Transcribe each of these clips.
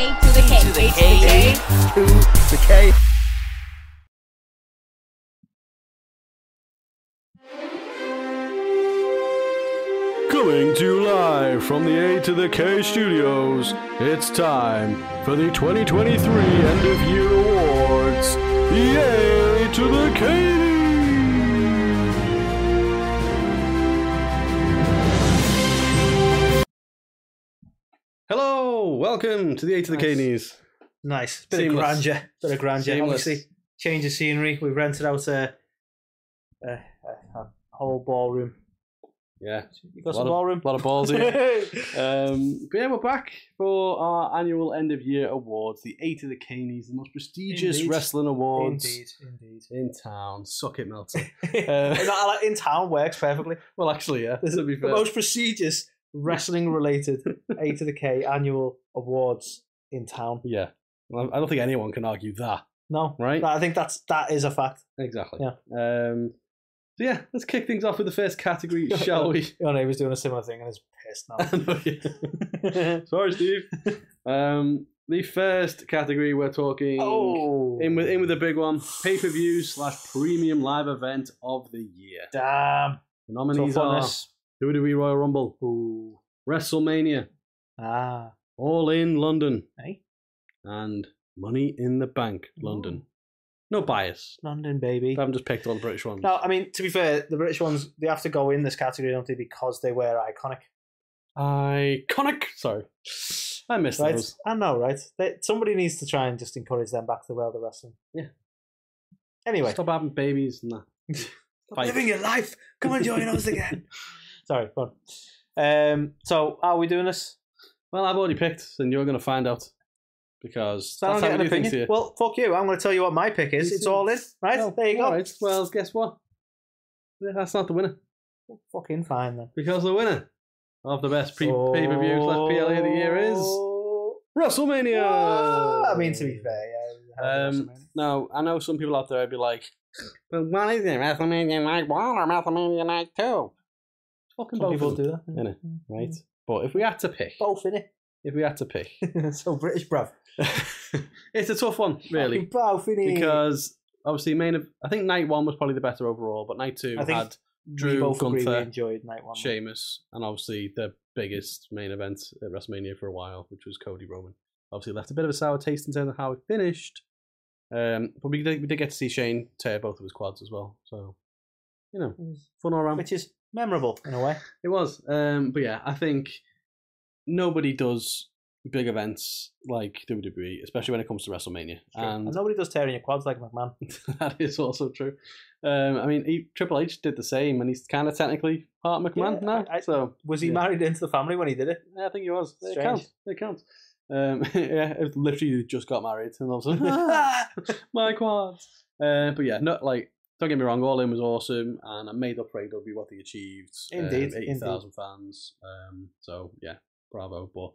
A to the K. to the K. to the K. Coming to you live from the A to the K studios, it's time for the 2023 End of Year Awards. The A to the K. welcome to the A to the Nice. Knees. Nice. Bit Seamless. of grandeur. Bit of grandeur. Seamless. Obviously, change of scenery. We've rented out a, a, a, a whole ballroom. Yeah, You got a some lot ballroom? of, lot of balls here. Um, but yeah, we're back for our annual end of year awards, the A to the Caneys, the most prestigious Indeed. wrestling awards Indeed, indeed. in town. Suck it, Meltzer. Uh, in town works perfectly. well, actually, yeah. This to be the most prestigious wrestling related A to the K annual awards in town. Yeah, Well, I don't think anyone can argue that. No, Right. I think that's that is a fact. Exactly. Yeah. Um, so yeah, let's kick things off with the first category, shall we? Your neighbour's doing a similar thing and is pissed know, now. Sorry, Steve. Um, the first category we're talking oh, in with in with the big one: pay per view slash premium live event of the year. damn. The nominees on are. WWE Royal Rumble, Ooh. WrestleMania, Ah, All In London, hey, and Money in the Bank London. No bias. London baby. I haven't just picked all the British ones. No, I mean to be fair, the British ones they have to go in this category, don't they? Because they were iconic, Iconic. Sorry, I missed right? those. I know, right? They, somebody needs to try and just encourage them back to the world of wrestling. Yeah. Anyway, Stop having babies and that. Stop living your life. Come and join us again. Sorry, on. Um, so how are we doing this? Well, I've already picked, and you're going to find out because So that's how an do things opinion. here. Well, fuck you. I'm going to tell you what my pick is. It's all in, right? Oh, there you go. right. Well, guess what? That's not the winner Fucking fine then. because the winner of the best pre- pay per view slash PLA of the year is WrestleMania. Oh, I mean, to be fair, yeah. Um, Now, I know some people out there would be like, but what is it, WrestleMania Night 1 or WrestleMania Night 2? Fucking Some both people do that. innit? right? But if we had to pick, Both in it. if we had to pick, so British, bruv. it's a tough one, really, Both in it. because obviously main. Of, I think night one was probably the better overall, but night two I think had we Drew, both agree we Gunther, enjoyed night one. Sheamus, and obviously the biggest main event at WrestleMania for a while, which was Cody Roman. Obviously, left a bit of a sour taste in terms of how it finished. Um, but we did, we did get to see Shane tear both of his quads as well. So, you know, fun all around. Which is memorable in a way. It was. Um, but yeah, I think nobody does big events like WWE, especially when it comes to WrestleMania. And And nobody does tearing your quads like McMahon. that is also true. Um, I mean, he, Triple H did the same, and he's kind of technically part McMahon Yeah, now. I- I- so Was he Yeah. married into the family when he did it? yeah, I think he was. It Strange. counts. It counts. Um, yeah, it literally just got married, and all of a sudden, "Ah, my quads. Uh, but yeah, not like. Don't get me wrong, All In was awesome, and I made up for AEW what they achieved. Indeed, um, eighty thousand fans. Um, so yeah, bravo. But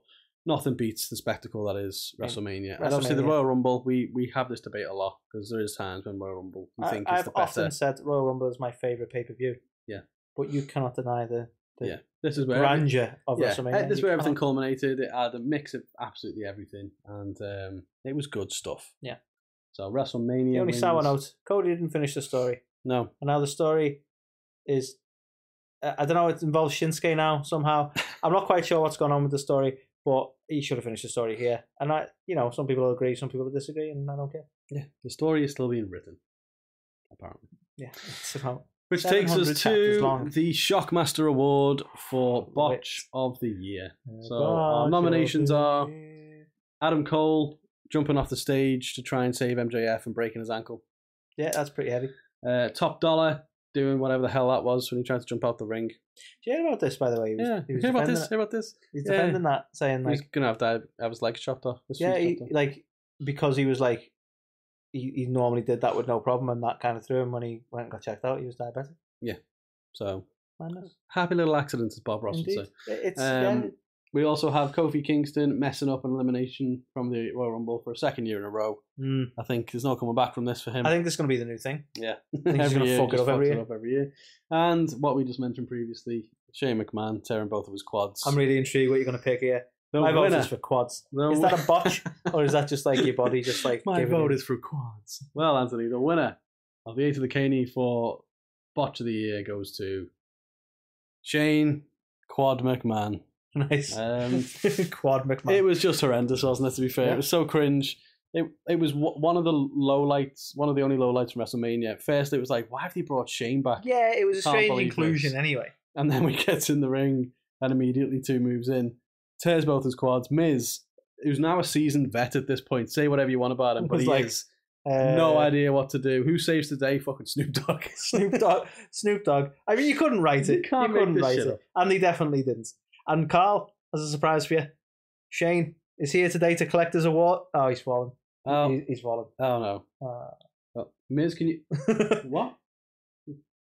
nothing beats the spectacle that is WrestleMania. And obviously, the Royal Rumble. We we have this debate a lot because there is times when Royal Rumble we I, think is I've the better. often said Royal Rumble is my favourite pay per view. Yeah. But you cannot deny the, the yeah, this is where grandeur of yeah, WrestleMania. this is where everything culminated. It had a mix of absolutely everything, and um, it was good stuff. Yeah. So WrestleMania. The only sour wins- note Cody didn't finish the story. No, And now the story is. uh, I don't know, it involves Shinsuke now somehow. I'm not quite sure what's going on with the story, but he should have finished the story here. And I, you know, some people will agree, some people will disagree, and I don't care. yeah, the story is still being written. Apparently. Yeah, it's about Which takes us to long. the Shockmaster Award for Botch Which- of the Year. So God, our nominations you're. Adam Cole jumping off the stage to try and save MJF and breaking his ankle. Yeah, that's pretty heavy. Uh, Top Dolla doing whatever the hell that was when he tried to jump out the ring. Do you hear about this, by the way? He was, yeah, he was hear about this? it. Hear about this? He's Yeah. defending that, saying He he's gonna have to have his legs chopped off. yeah, he, off. like because he was like, he, he normally did that with no problem, and that kind of threw him when he went and got checked out. He was diabetic. Yeah, so Madness. happy little accident, as Bob Ross would say. It's Um, We also have Kofi Kingston messing up an elimination from the Royal Rumble for a second year in a row. mm, I think there's no coming back from this for him. I think this is going to be the new thing. yeah, think he's gonna year, fuck it up every year. up every year. And what we just mentioned previously, Shane McMahon tearing both of his quads. I'm really intrigued what you're going to pick here. The My vote winner. is for quads. The Is that a botch, or is that just like your body just like My vote in? is for quads. Well, Anthony, the winner of the Eight of the Caney for Botch of the Year goes to Shane Quad McMahon. nice Um, quad McMahon? It was just horrendous, wasn't it? To be fair, Yeah. it was so cringe. It it was w- one of the low lights, one of the only low lights from WrestleMania. First, it was like, why have they brought Shane back? yeah, it was a Can't strange inclusion this. anyway. And then we get in the ring, and immediately two moves in, tears both his quads. Miz, who's now a seasoned vet at this point, say whatever you want about him, but Was he like, is Uh, no idea what to do. Who saves the day? Fucking Snoop Dogg. Snoop Dogg. Snoop Dogg. I mean, you couldn't write it. You, can't make couldn't write it, up. and they definitely didn't. And Carl, as a surprise for you, Shane is here today to collect his award. Oh, he's fallen. Oh, He- he's fallen. oh no. Uh, Oh, Miz, can you what?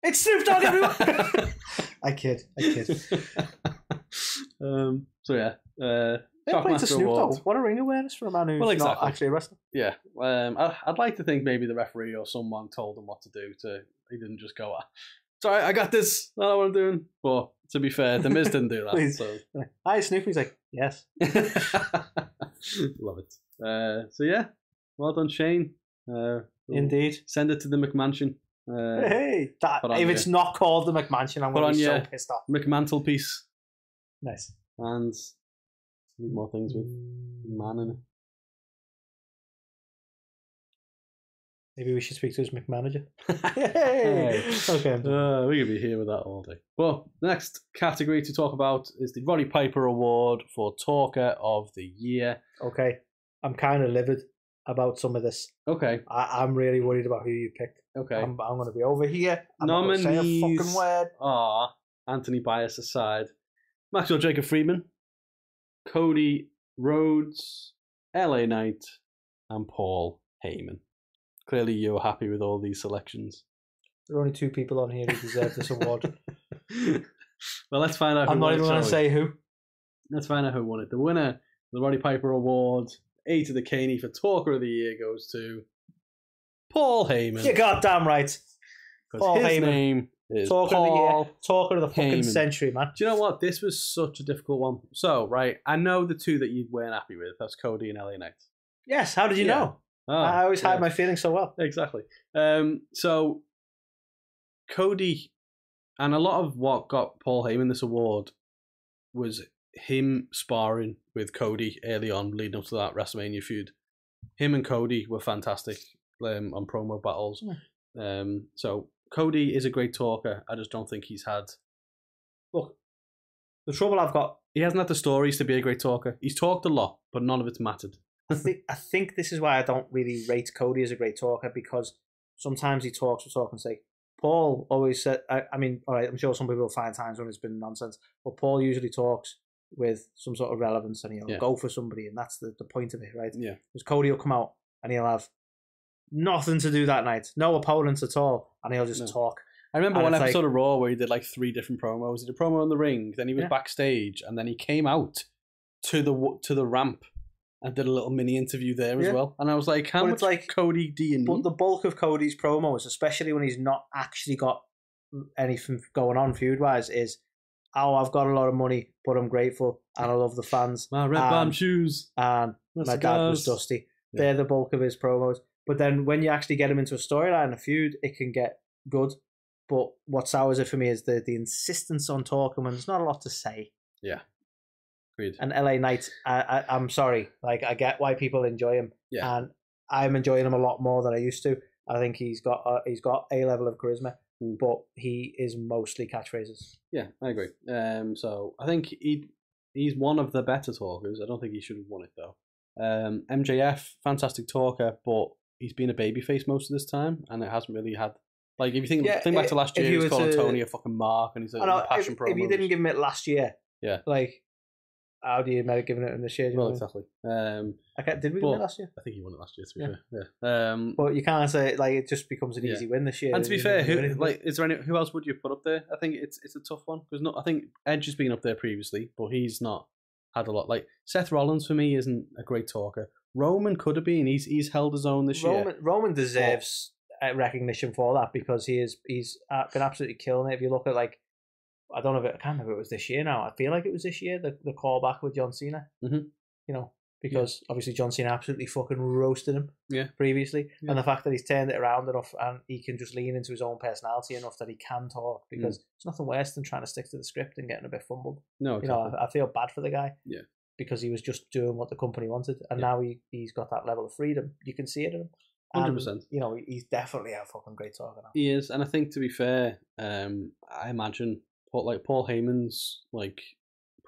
it's Snoop Dogg, everyone. I kid. I kid. um. So yeah. Uh. Fair play to Snoop. Dogg. What a ring awareness for a man who's Well, not actually a wrestler. Yeah, um, I, I'd like to think maybe the referee or someone told him what to do. To he didn't just go, ah, "Sorry, I got this. I know what I'm doing." But to be fair, the Miz didn't do that. So Hi, Snoop. He's like, yes. love it. Uh, so yeah, well done, Shane. Uh, we'll Indeed. Send it to the McMansion. Uh, Hey, that, if your- it's not called the McMansion, I'm going to be so pissed off. McMantle piece Nice. and need more things with man in it. Maybe we should speak to his McManager. Hey. Okay. Uh, we could be here with that all day. Well, next category to talk about is the Roddy Piper Award for Talker of the Year. Okay. I'm kind of livid about some of this. Okay, I, I'm really worried about who you picked. okay. I'm, I'm going to be over here. I'm not going say a Nominees. fucking word. Ah, Anthony Bias aside, Maxwell Jacob Friedman, Cody Rhodes, LA Knight, and Paul Heyman. Clearly, you're happy with all these selections. There are only two people on here who deserve this award. well, let's find out. I'm won not even going to say who. Let's find out who won it. The winner of the Roddy Piper Award, A to the Caney for Talker of the Year, goes to Paul Heyman. You're goddamn right. 'cause Paul his Heyman. name is Talker of the Paul year. Talker of the fucking Heyman. century, man. Do you know what? This was such a difficult one. So, right, I know the two that you weren't happy with. That's Cody and LA Knight. Yes, how did you Yeah. know? Oh, I always yeah, hide my feelings so well. Exactly. Um, so, Cody, and a lot of what got Paul Heyman this award was him sparring with Cody early on, leading up to that WrestleMania feud. Him and Cody were fantastic um, on promo battles. Um, so, Cody is a great talker. I just don't think he's had Look, the trouble I've got He hasn't had the stories to be a great talker. He's talked a lot, but none of it's mattered. I think I think this is why I don't really rate Cody as a great talker because sometimes he talks for talking's sake. Paul always said, I, I mean, all right, I'm sure some people will find times when it's been nonsense, but Paul usually talks with some sort of relevance and he'll Yeah. go for somebody, and that's the, the point of it, right? Yeah. Because Cody will come out and he'll have nothing to do that night, no opponents at all, and he'll just No. talk. I remember And one it's like- episode of Raw where he did like three different promos. He did a promo in the ring, then he was Yeah. backstage, and then he came out to the to the ramp and did a little mini interview there as Yeah. well. And I was like, how But much it's like- Cody do you need? But the bulk of Cody's promos, especially when he's not actually got anything going on feud wise, is oh, I've got a lot of money, but I'm grateful and I love the fans. My red um, band shoes. And my dad was cigars. Dusty. Yeah. They're the bulk of his promos. But then when you actually get him into a storyline, a feud, it can get good. But what sours it for me is the the insistence on talking when there's not a lot to say. Agreed. And LA Knight, I, I I'm sorry, like I get why people enjoy him, Yeah. and I'm enjoying him a lot more than I used to. I think he's got a, he's got a level of charisma, Mm. but he is mostly catchphrases. Yeah, I agree. Um, so I think he he's one of the better talkers. I don't think he should have won it though. Um, MJF, fantastic talker, but he's been a babyface most of this time, and it hasn't really had like if you think Yeah, think back to last year, he was calling to- Tony a fucking mark, and he's a I know, if, passion if you didn't give him it last year, Yeah. like how do you merit giving it in this year? well, exactly. Um, I can't, did we but- it last year? I think he won it last year. To be Yeah. fair, yeah. Um, But you can't say like it just becomes an Yeah. easy win this year. and to be fair, who like is there any who else would you put up there? I think it's it's a tough one because no, I think Edge has been up there previously, but he's not had a lot. Like Seth Rollins for me isn't a great talker. Roman could have been. He's he's held his own this year. Roman Roman deserves uh, recognition for that because he is he's uh, been absolutely killing it. If you look at like I don't know if it, I can't remember if it was this year now. I feel like it was this year the the callback with John Cena. Mhm. You know, because obviously John Cena absolutely fucking roasted him. Yeah. Previously, Yeah. and the fact that he's turned it around enough and he can just lean into his own personality enough that he can talk Mm. because it's nothing worse than trying to stick to the script and getting a bit fumbled. No, You know. I, I feel bad for the guy. Yeah. Because he was just doing what the company wanted, and Yeah. now he he's got that level of freedom. You can see it in him. 100%. You know, he's definitely a fucking great talker now. He is, and I think to be fair, um, I imagine Paul, like Paul Heyman's like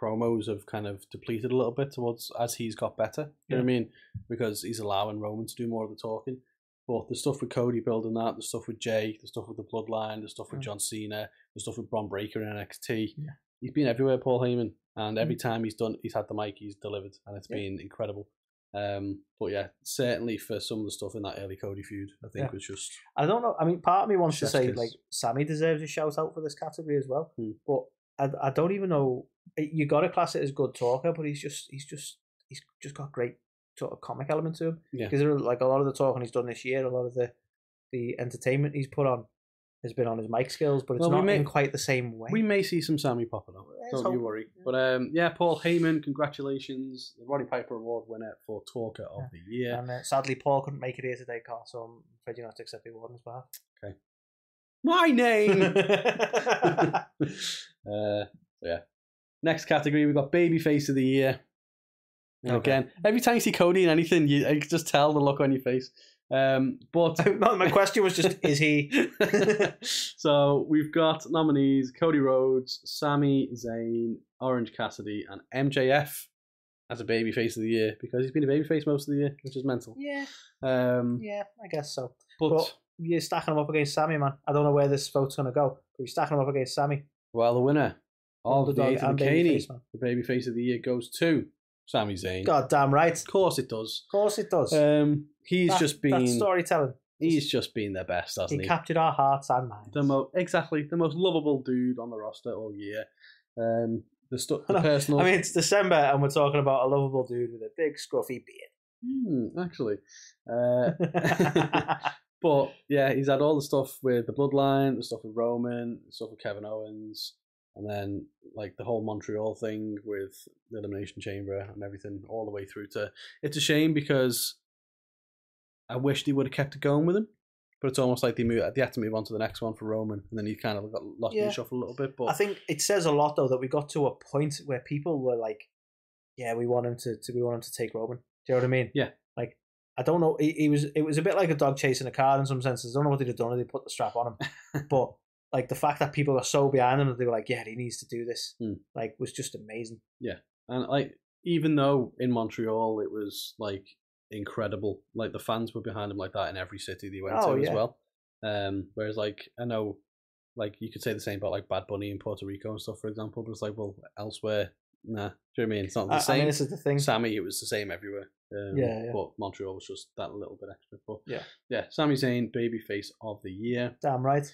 promos have kind of depleted a little bit towards as he's got better. You know what I mean? Because he's allowing Roman to do more of the talking. But the stuff with Cody building that, the stuff with Jey, the stuff with the Bloodline, the stuff with Mm. John Cena, the stuff with Bron Breakker in NXT. Yeah. He's been everywhere, Paul Heyman, and every time he's done, he's had the mic, he's delivered, and it's Yeah. been incredible. Um, but yeah, certainly for some of the stuff in that early Cody feud, I think Yeah. was just I don't know. I mean, part of me wants to say like Sami deserves a shout out for this category as well, Hmm. but I, I don't even know. You got to class it as good talker, but he's just he's just he's just got great sort of comic element to him. Yeah. because like a lot of the talking he's done this year, a lot of the the entertainment he's put on has been on his mic skills, but it's Well, not may- in quite the same way. We may see some Sami popping up. Don't you worry. Yeah. But um, yeah, Paul Heyman, congratulations, the Roddy Piper Award winner for Talker of Yeah. the Year. And uh, sadly, Paul couldn't make it here today, Carl. So I'm afraid you don't have to accept the award on his behalf. My name. uh, yeah. Next category, we've got Babyface of the Year. Okay. again, every time you see Cody in anything, you I can just tell the look on your face. Um, but No, my question was just: Is he? so we've got nominees Cody Rhodes, Sami Zayn, Orange Cassidy, and MJF as a babyface of the year because he's been a babyface most of the year, which is mental. Yeah, Um, yeah, I guess so. but But you're stacking him up against Sami, man. I don't know where this vote's going to go, but you're stacking him up against Sami. well, the winner of the Underdog eighth of the Caney, babyface, the babyface of the year goes to Sami Zayn. God damn right. Of course, it does. Of course it does. Um, he's That- just that been storytelling. he's just been their best, He hasn't he? captured our hearts and minds. the most exactly the most lovable dude on the roster all year. Um, the stuff, the I personal. I mean, it's December and we're talking about a lovable dude with a big scruffy beard. Hmm, actually, uh, but yeah, he's had all the stuff with the Bloodline, the stuff with Roman, the stuff with Kevin Owens, and then like the whole Montreal thing with the Elimination Chamber and everything, all the way through to. It's a shame because I wish they would have kept it going with him, but it's almost like they move. They had to move on to the next one for Roman, and then he kind of got lost in the shuffle a little bit. But I think it says a lot though that we got to a point where people were like, "Yeah, we want him to, to we want him to take Roman." Do you know what I mean? Yeah. Like, I don't know. He, he was it was a bit like a dog chasing a car in some senses. I don't know what they'd have done if they put the strap on him, but like the fact that people are so behind him that they were like, "Yeah, he needs to do this," Hmm. like was just amazing. Yeah, and like, even though in Montreal it was like incredible, like the fans were behind him like that in every city they went Oh, to as well. Um, whereas like I know, like you could say the same about like Bad Bunny in Puerto Rico and stuff, for example. But it's like, well, elsewhere, nah. Do you know what I mean? It's not the I, I same. mean, this is the thing. Sami, it was the same everywhere. Um, Yeah, yeah. But Montreal was just that little bit extra. But Yeah. yeah. Sami Zayn, babyface of the year. Damn right.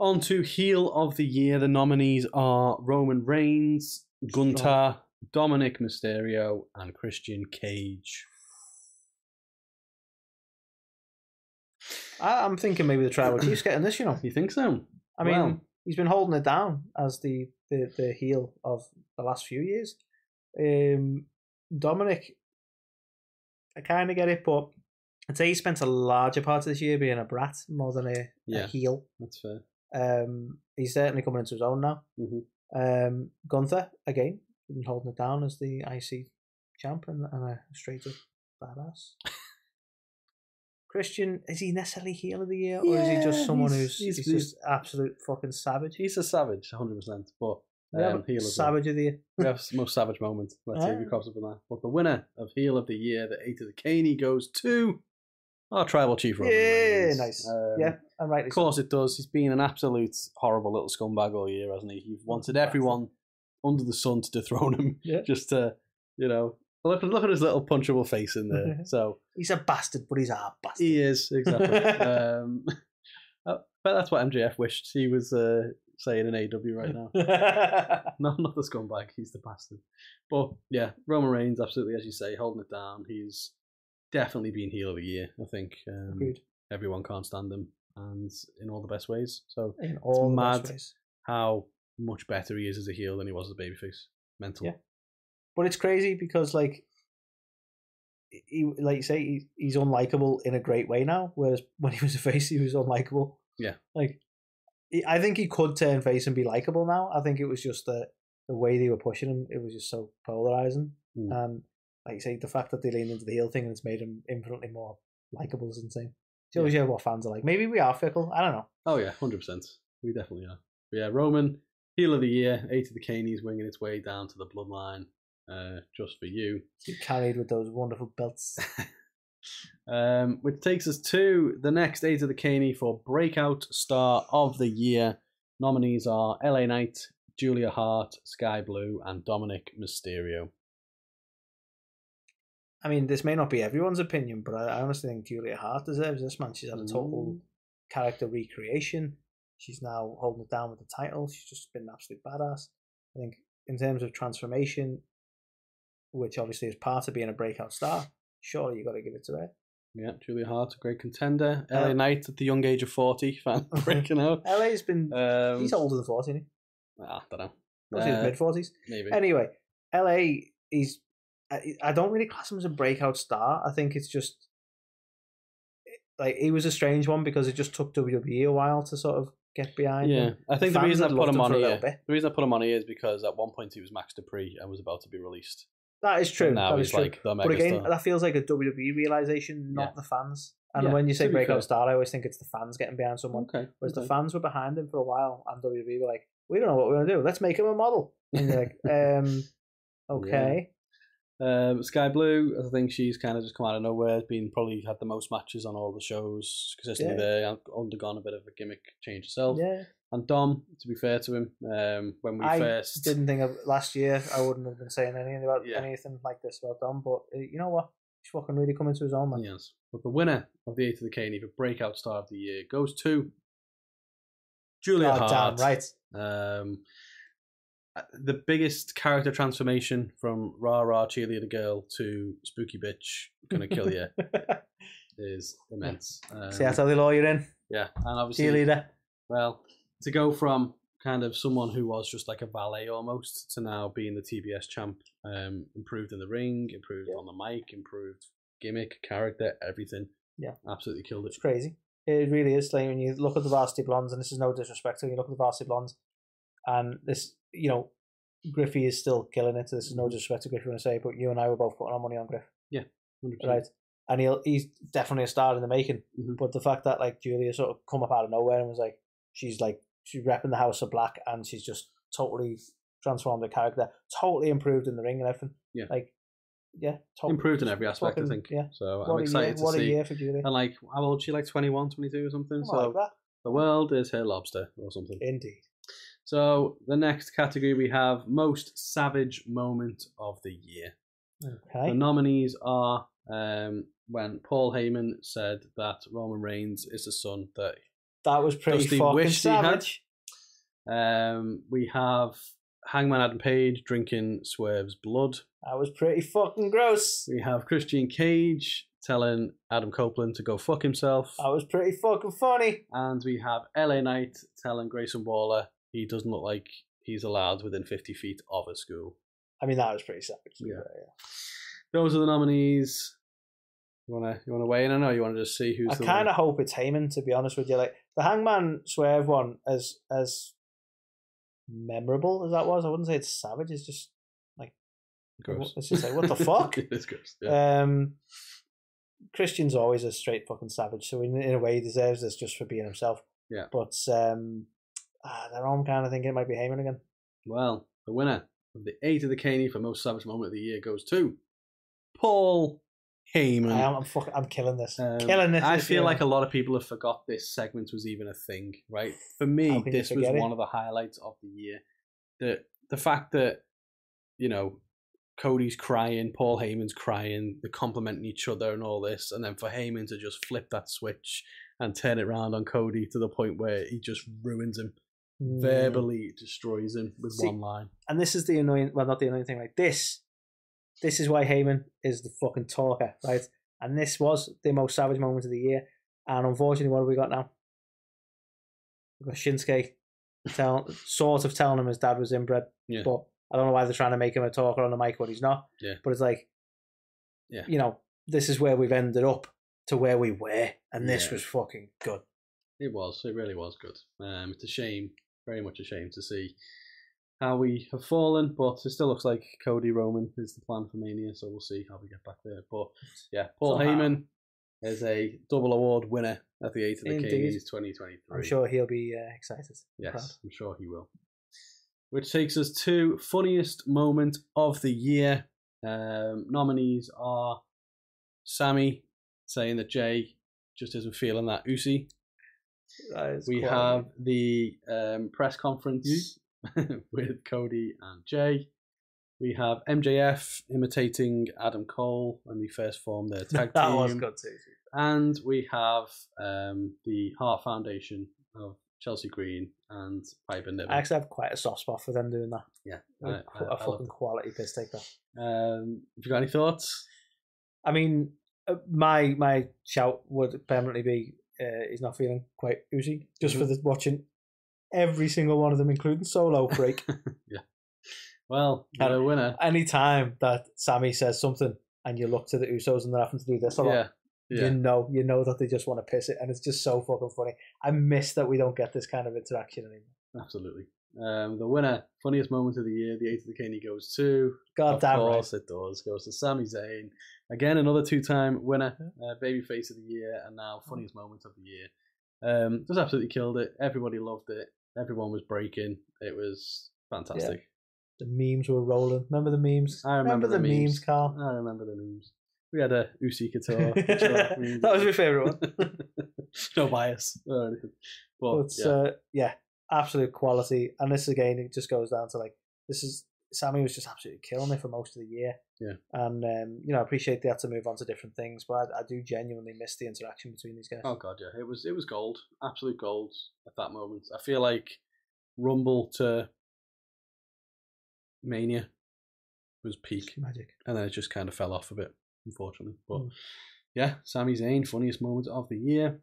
On to heel of the year. The nominees are Roman Reigns, Gunther, Dominik Mysterio, and Christian Cage. I, I'm thinking maybe the tribal chief's getting this. You know, You think so? I mean, he's been holding it down as the, the, the heel of the last few years. Um, Dominik, I kind of get it, but I'd say he spent a larger part of this year being a brat more than a, Yeah. a heel. That's fair. Um, he's certainly coming into his own now. hmm Um, Gunther, again, been holding it down as the IC champ and, and a straight up badass. Christian, is he necessarily heel of the year, or is he just someone he's- who's he's- he's, just absolute fucking savage? He's a savage, 100%. But We have um, heel savage of the year. We have most savage moment. Let's see if he Ah. comes up with that. But the winner of heel of the year, the eight of the Caney, goes to our tribal chief. Roman Yeah, Reigns. nice. Um, yeah, I'm right. Of course it does. He's been an absolute horrible little scumbag all year, hasn't he? You've wanted everyone under the sun to dethrone him, Yeah. just to, you know, look look at his little punchable face in there. so He's a bastard, but he's a bastard. he is exactly. um, uh, but that's what MJF wished he was uh, saying in AEW right now. no, not the scumbag. He's the bastard. But yeah, Roman Reigns, absolutely, as you say, holding it down. He's definitely been heel of the year. I think um, everyone can't stand him, and in all the best ways. So In all best mad. ways. how much better he is as a heel than he was as a babyface. Mental. Yeah. But it's crazy because like he like you say he, he's unlikable in a great way now, whereas when he was a face he was unlikable. Yeah. Like he, I think he could turn face and be likable now. I think it was just the the way they were pushing him, it was just so polarizing. Mm. And like you say, the fact that they leaned into the heel thing and it's made him infinitely more likable is insane. Shows you what fans are like. Maybe we are fickle. I don't know. Oh yeah, hundred percent. We definitely are. But yeah, Roman heel of the year, eight of the Caneys winging its way down to the bloodline. Uh, just for you. He carried with those wonderful belts. um, which takes us to the next eight of the Caney for breakout star of the year. Nominees are LA Knight, Julia Hart, Skye Blue, and Dominik Mysterio. I mean, this may not be everyone's opinion, but I, I honestly think Julia Hart deserves this man. She's had a total Mm. character recreation. She's now holding it down with the title. She's just been an absolute badass. I think in terms of transformation, which obviously is part of being a breakout star, surely you got to give it to her. Yeah, Julia Hart, a great contender. LA Uh, Knight at the young age of 40, fan breaking out. LA's been Um, he's older than forty. Isn't I don't know. he? Uh, mid forties. maybe. Anyway, LA, he's. I I don't really class him as a breakout star. I think it's just like he was a strange one because it just took WWE a while to sort of get behind. yeah, him. I think the Fans reason I put him him on a here, the reason I put him on here is because at one point he was Max Dupri and was about to be released. that is true. And now that he's true. like the but again, megastar. that feels like a WWE realization, not Yeah. the fans. And Yeah, when you say breakout fair. star, I always think it's the fans getting behind someone. Okay. Whereas the fans were behind him for a while, and WWE were like, "We don't know what we're gonna do. Let's make him a model." And you're like, um, "Okay, Um, Skye Blue, I think she's kind of just come out of nowhere. Has been probably had the most matches on all the shows consistently. Yeah. There, undergone a bit of a gimmick change herself. yeah." And Dom, to be fair to him, um, when we I first didn't think of last year. I wouldn't have been saying anything about Yeah. anything like this about Dom. But uh, you know what? He's fucking really coming to his own, man. Yes. But the winner of the Eight of the Caney for Breakout Star of the Year goes to Julia God Hart. damn right. Um, the biggest character transformation from rah rah cheerleader girl to spooky bitch gonna kill you is immense. Um, See, that's how they lure you in. yeah, and obviously, Cheerleader. well, to go from kind of someone who was just like a valet almost to now being the TBS champ, um, improved in the ring, improved Yeah. on the mic, improved gimmick, character, everything. Yeah. absolutely killed it. It's crazy. It really is. Like when you look at the Varsity Blondes, and this is no disrespect, when you look at the Varsity Blondes, and this, you know, Griffey is still killing it. So This is no disrespect to Griffey when I say, but you and I were both putting our money on Griff, 100%. right? And he'll he's definitely a star in the making. Mhm. But the fact that like Julia sort of come up out of nowhere and was like, she's like she's repping the House of Black, and she's just totally transformed the character, totally improved in the ring and everything. Yeah. like yeah, to- Improved in every aspect, fucking- I think. Yeah, So what I'm excited year, to what see. a year for Julia. And like, how old is she? Like 21, 22 or something? So like the world is her lobster or something. Indeed. So the next category we have most savage moment of the year. Okay. The nominees are um, when Paul Heyman said that Roman Reigns is the son that That was pretty Dusty fucking wished he had. savage. um, we have Hangman Adam Page drinking Swerve's blood. That was pretty fucking gross. We have Christian Cage telling Adam Copeland to go fuck himself. That was pretty fucking funny. And we have LA Knight telling Grayson Waller he doesn't look like he's allowed within 50 feet of a school. I mean, that was pretty savage. Yeah. yeah. Those are the nominees. You wanna you wanna weigh in? I know you wanna just see who's I kind of hope it's Heyman, to be honest with you. Like the Hangman Swerve one, as as memorable as that was, I wouldn't say it's savage. It's just like Gross. let's just say, what the fuck? it is gross. Yeah. Um, Christian's always a straight fucking savage, so in, in a way he deserves this just for being himself. Yeah. But um, Know, I'm kind of thinking it might be Heyman again. Well, the winner of the eight of the Caney for most savage moment of the year goes to Paul Heyman. I am, I'm fucking, I'm killing this, Um, killing this. I this feel year. like a lot of people have forgot this segment was even a thing, right? For me, this was it? one of the highlights of the year. The the fact that you know Cody's crying, Paul Heyman's crying, they're complimenting each other and all this, and then for Heyman to just flip that switch and turn it around on Cody to the point where he just ruins him. Verbally destroys him with See, one line. and this is the annoying well not the annoying thing like this this is why Heyman is the fucking talker right and this was the most savage moment of the year and unfortunately what have we got now we've got Shinsuke tell, sort of telling him his dad was inbred. Yeah. But I don't know why they're trying to make him a talker on the mic when he's not. Yeah. But it's like, Yeah. you know, this is where we've ended up to where we were, and this Yeah. was fucking good. It was. It really was good. Um, it's a shame, very much a shame to see how we have fallen, but it still looks like Cody Roman is the plan for Mania, so we'll see how we get back there. But yeah, Paul Somehow. Heyman is a double award winner at the Eight of the Indeed. Kings 2023. I'm sure he'll be uh, excited. Yes, Proud. I'm sure he will. Which takes us to funniest moment of the year. Um, nominees are Sami saying that Jey just isn't feeling that Usi. That is We quality. have the um, press conference with Cody and Jey. We have MJF imitating Adam Cole when they first formed their tag that team. was good too. And we have um, the Heart Foundation of Chelsea Green and Piper Niven. I actually have quite a soft spot for them doing that. Yeah, A, I- a I- I love fucking quality piss take that. Um, have you got any thoughts? I mean, uh, my my shout would permanently be uh, he's not feeling quite oozy just for the watching every single one of them, including solo break. Yeah. Well, got a winner. Any time that Sami says something and you look to the Usos and they're having to do this a lot, Yeah, yeah. you know, you know that they just want to piss it, and it's just so fucking funny. I miss that we don't get this kind of interaction anymore. Absolutely. Um, the winner, funniest moment of the year, the eight of the Kenny goes to. God of damn right. course it does. Goes to Sami Zayn. Again, another two-time winner, uh, babyface of the year, and now funniest moment of the year. Um, just absolutely killed it. Everybody loved it. Everyone was breaking. It was fantastic. The memes were rolling. Remember the memes? I remember the memes, memes. Carl. I remember the memes. We had a Usi Couture. that was my favourite one. no bias or anything. But, But yeah. uh, yeah, absolute quality. And this again, it just goes down to like this is Sami was just absolutely killing me for most of the year. Yeah. And um, you know, I appreciate they had to move on to different things, but I, I do genuinely miss the interaction between these guys. Oh god, yeah, it was it was gold, absolute gold at that moment. I feel like Rumble to Mania was peak, Magic. and then it just kind of fell off a bit, unfortunately. But Mm. yeah, Sami Zayn, funniest moment of the year.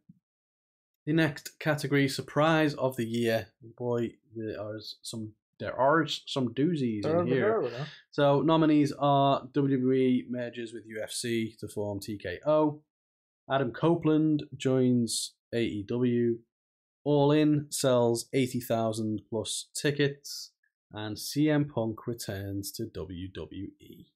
The next category, surprise of the year. Boy, there are some there are some doozies in here. So nominees are WWE merges with UFC to form TKO. Adam Copeland joins AEW. All In sells 80,000 plus tickets. And CM Punk returns to WWE.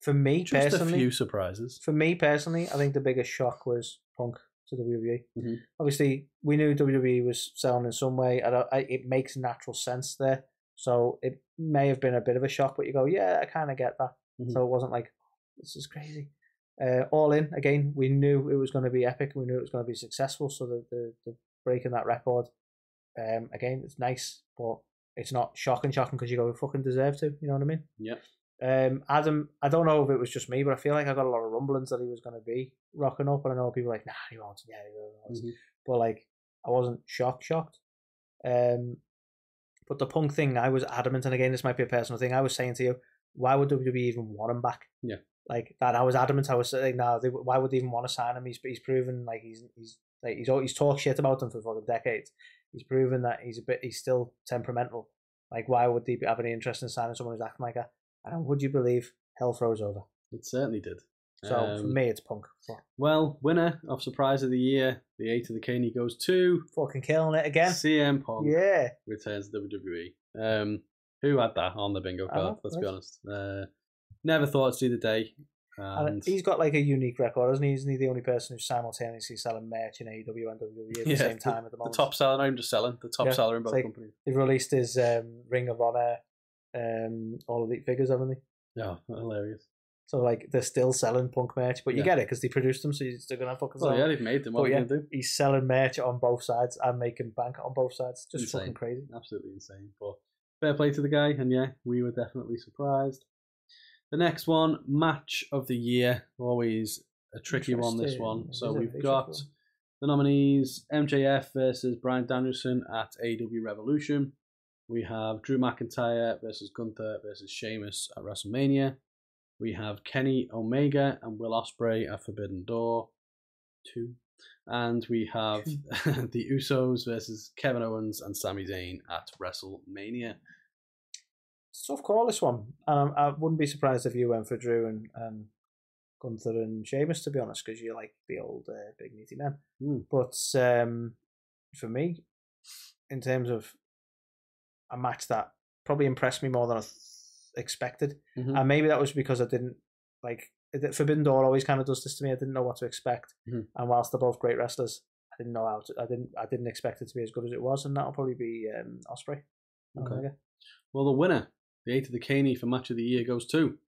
For me Just a few surprises. for me personally, I think the biggest shock was Punk to WWE. Mhm. Obviously, we knew WWE was selling in some way. I I, it makes natural sense there, so it may have been a bit of a shock. But you go, yeah, I kind of get that. Mhm. So it wasn't like this is crazy. Uh, all in again, we knew it was going to be epic. We knew it was going to be successful. So the the, the breaking that record, um, again, it's nice, but it's not shocking, shocking because you go, fucking deserve to. You know what I mean? Yep. Um, Adam, I don't know if it was just me, but I feel like I got a lot of rumblings that he was going to be rocking up, and I know people were like, nah, he won't. Yeah, he will. Mhm. But like, I wasn't shocked, shocked. Um, but the punk thing, I was adamant, and again, this might be a personal thing. I was saying to you, why would WWE even want him back? Yeah. Like that, I was adamant. I was saying, no, they, why would they even want to sign him? He's he's proven like he's he's like he's he's talked shit about them for fucking decades. He's proven that he's a bit he's still temperamental. Like, why would they have any interest in signing someone who's acting like that? And would you believe hell froze over? It certainly did. So for Um, me, it's punk. Well, winner of Surprise of the Year, the 8 of the Caney goes to Fucking killing it again. CM Punk. Yeah. returns to WWE. Um, who had that on the bingo card? let's be honest. Uh, never thought I'd see the day. And And he's got like a unique record, isn't he? Isn't he the only person who's simultaneously selling merch in AEW and WWE at the same time at the moment? the top seller, I'm just selling, the top Yeah, seller in both like- companies. They've released his um, Ring of Honor, um, all elite figures, haven't they? Yeah, hilarious. So like they're still selling punk merch, but you Yeah. get it because they produced them, so you're still gonna fucking sell. Oh yeah, they've made them. What But yeah, gonna do? he's selling merch on both sides and making bank on both sides. Just Insane. fucking crazy. Absolutely insane. But fair play to the guy, and yeah, we were definitely surprised. The next one, match of the year, always a tricky one. This one. So we've got the nominees: MJF versus Bryan Danielson at AEW Revolution. We have Drew McIntyre versus Gunther versus Sheamus at WrestleMania. We have Kenny Omega and Will Ospreay at Forbidden Door. Two. And we have the Usos versus Kevin Owens and Sami Zayn at WrestleMania. It's tough call this one. Um, I wouldn't be surprised if you went for Drew and, and Gunther and Sheamus, to be honest, because you like the old uh, big meaty men. Hmm. But um, for me, in terms of a match that probably impressed me more than I th- expected, Mhm. and maybe that was because I didn't like it- Forbidden Door always kind of does this to me. I didn't know what to expect, Mhm. and whilst they're both great wrestlers, I didn't know how to. I didn't. I didn't expect it to be as good as it was, and that'll probably be um, Ospreay. Okay. Well, the winner, the eight of the Caney for match of the year, goes to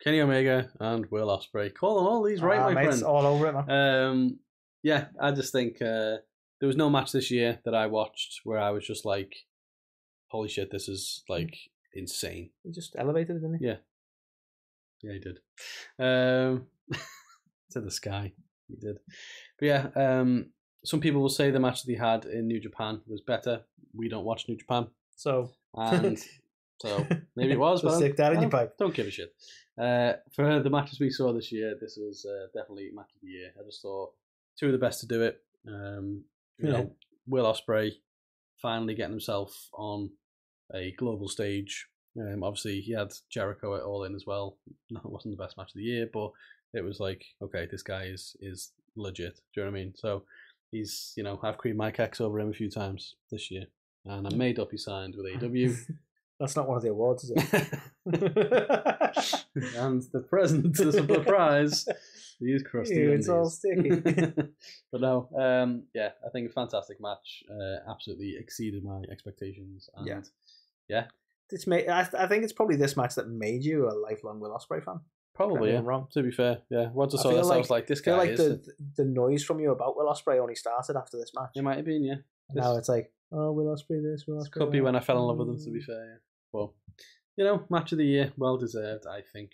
Kenny Omega and Will Ospreay. Calling all these right, Ah, my mate, friend. all over it, man. Um, yeah, I just think uh, there was no match this year that I watched where I was just like, "Holy shit, this is like insane." He just elevated it, didn't he? Yeah. Yeah, he did. Um, to the sky, he did. But yeah, um, some people will say the match that he had in New Japan was better. We don't watch New Japan, So and so maybe it was. So but stick that in don't- your pipe. Don't give a shit. Uh, for the matches we saw this year, this was uh, definitely match of the year. I just thought two of the best to do it. Um, you Yeah. know, Will Ospreay finally getting himself on a global stage. Um, obviously, he had Jericho at All In as well. No, it wasn't the best match of the year, but it was like, okay, this guy is is legit. Do you know what I mean? So he's, you know, I've creamed my kecks over him a few times this year, and I'm made up he signed with AEW. That's not one of the awards, is it? and the present is a surprise. He's is crusty. Ew, it's all sticky. but no, um, yeah, I think a fantastic match. Uh, absolutely exceeded my expectations. And Yeah. It's made, I, I think it's probably this match that made you a lifelong Will Ospreay fan. probably Correct me if yeah. Wrong. To be fair, yeah. Once I I saw this, I like- was like, this I feel like is. the the noise from you about Will Ospreay only started after this match. It might have been, yeah. And now it's like, oh, Will Ospreay this, Will Ospreay Could be when I fell in love with them. To be fair, yeah. Well, you know, match of the year, well deserved, I think.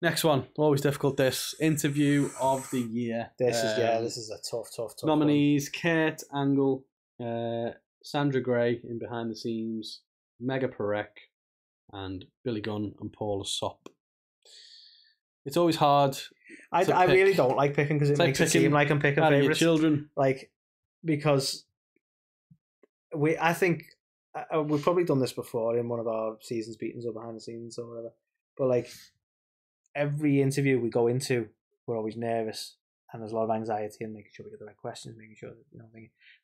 Next one, always difficult. This interview of the year. This is yeah, Um, this is a tough, tough, tough. one. Nominees Kurt Angle, uh, Sandra Gray in Behind the Scenes, Megha Parekh, and Billy Gunn and Paul Sop. It's always hard I, I really don't like picking because it like makes it seem like I'm picking out of your favorites. children. like because we I think uh, we've probably done this before in one of our seasons beatings or behind the scenes or whatever. But like every interview we go into, we're always nervous and there's a lot of anxiety and making sure we get the right questions, making sure that you know,